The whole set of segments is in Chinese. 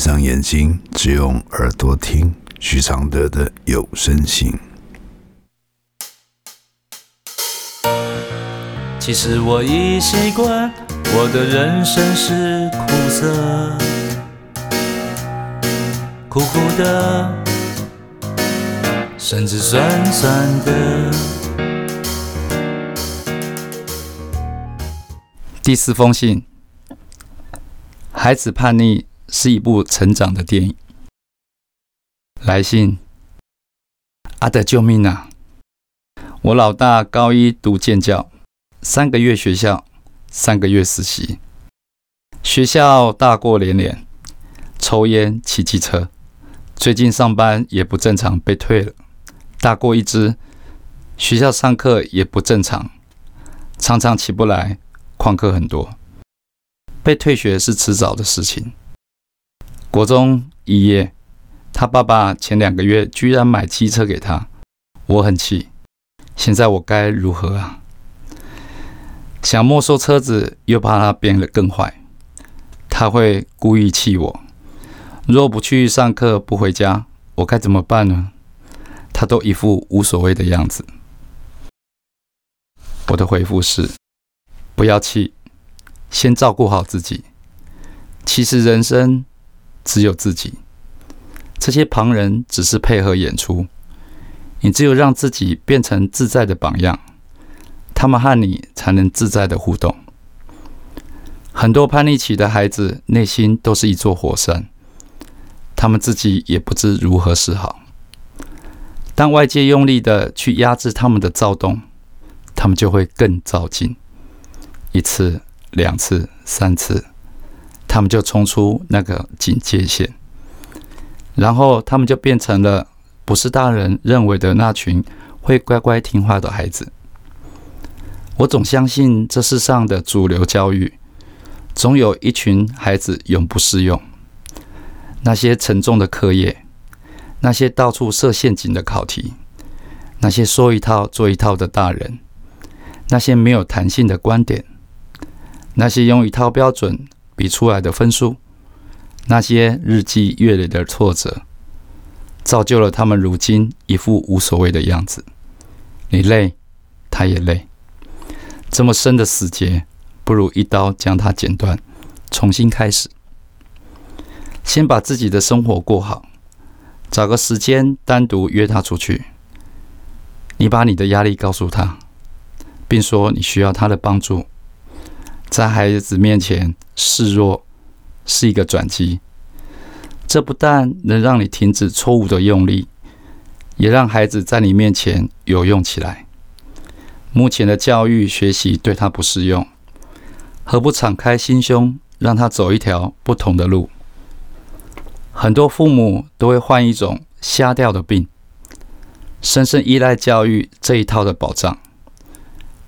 上眼睛，只用耳朵听许常德的有声信。其实我已习惯，我的人生是苦涩，苦苦的，甚至酸酸的。第四封信，孩子叛逆是一部成长的电影。来信，阿德救命啊！我老大高一读建教。三个月学校，三个月实习。学校大过连连，抽烟、骑机车。最近上班也不正常，被退了，大过一支。学校上课也不正常，常常起不来，旷课很多。被退学是迟早的事情。国中一夜，他爸爸前两个月居然买机车给他，我很气。现在我该如何啊？想没收车子，又怕他变得更坏，他会故意气我。若不去上课，不回家，我该怎么办呢？他都一副无所谓的样子。我的回复是：不要气，先照顾好自己。其实人生只有自己，这些旁人只是配合演出。你只有让自己变成自在的榜样。他们和你才能自在的互动。很多叛逆期的孩子内心都是一座火山，他们自己也不知如何是好。当外界用力的去压制他们的躁动，他们就会更躁进。一次、两次、三次，他们就冲出那个警戒线，然后他们就变成了不是大人认为的那群会乖乖听话的孩子。我总相信，这世上的主流教育，总有一群孩子永不适用。那些沉重的课业，那些到处设陷阱的考题，那些说一套做一套的大人，那些没有弹性的观点，那些用一套标准比出来的分数，那些日积月累的挫折，造就了他们如今一副无所谓的样子。你累，他也累。这么深的死结，不如一刀将它剪断，重新开始。先把自己的生活过好，找个时间单独约他出去。你把你的压力告诉他，并说你需要他的帮助。在孩子面前示弱是一个转机，这不但能让你停止错误的用力，也让孩子在你面前有用起来。目前的教育学习对他不适用，何不敞开心胸，让他走一条不同的路？很多父母都会患一种瞎掉的病，深深依赖教育这一套的保障，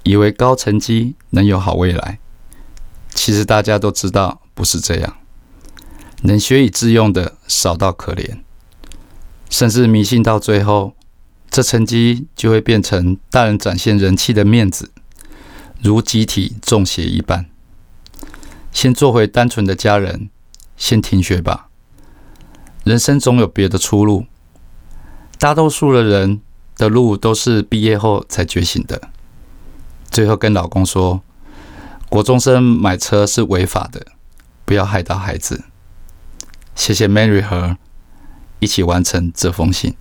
以为高成绩能有好未来。其实大家都知道不是这样，能学以致用的少到可怜，甚至迷信到最后。这成绩就会变成大人展现人气的面子，如集体中邪一般。先做回单纯的家人，先停学吧。人生总有别的出路。大多数的人的路都是毕业后才觉醒的。最后跟老公说，国中生买车是违法的，不要害到孩子。谢谢 Mary 和一起完成这封信。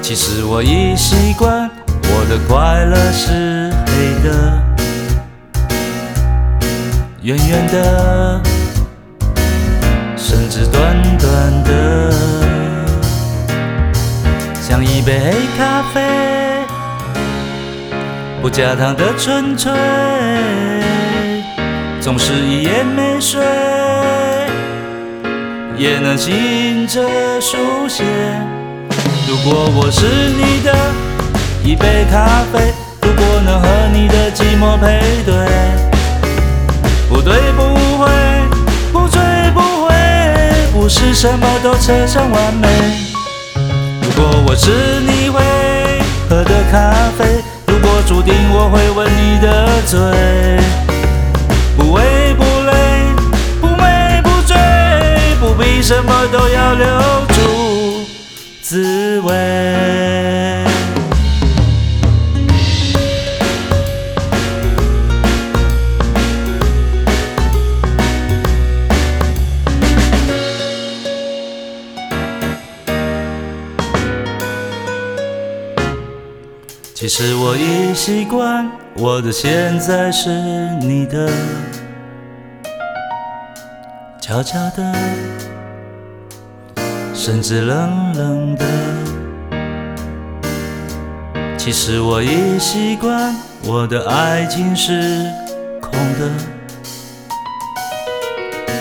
其实我已习惯，我的快乐是黑的，圆圆的，甚至短短的，像一杯黑咖啡，不加糖的纯粹，总是一夜没睡，也能醒着书写。如果我是你的一杯咖啡，如果能和你的寂寞配对，不对不会，不醉不回，不是什么都扯上完美。如果我是不为不累，不美不醉，不必什么都要留住滋味。其实我已习惯，我的现在是你的，悄悄的，甚至冷冷的。其实我已习惯，我的爱情是空的，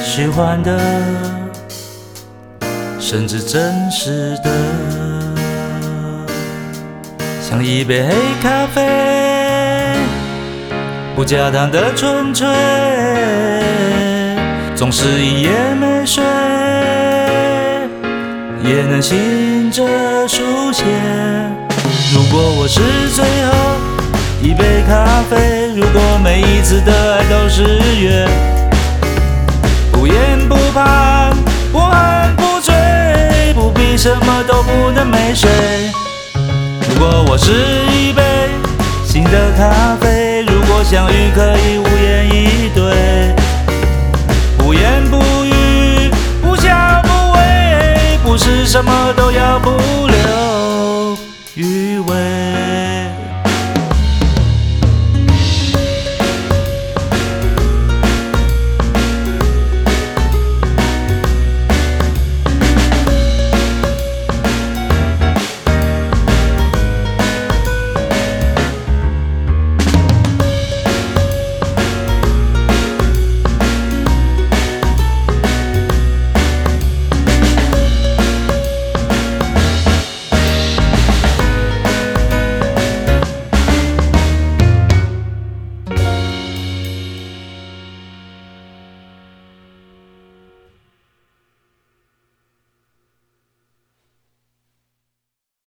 虚幻的，甚至真实的。像一杯黑咖啡，不加糖的纯粹，总是一夜没睡，也能醒着书写。如果我是最后一杯咖啡，如果每一次的爱都是约，不言不怕，不恨不醉，不必什么都不能没睡。果我是一杯新的咖啡，如果相遇可以无言以对，无言不语，不笑不为，不是什么都要不留余味。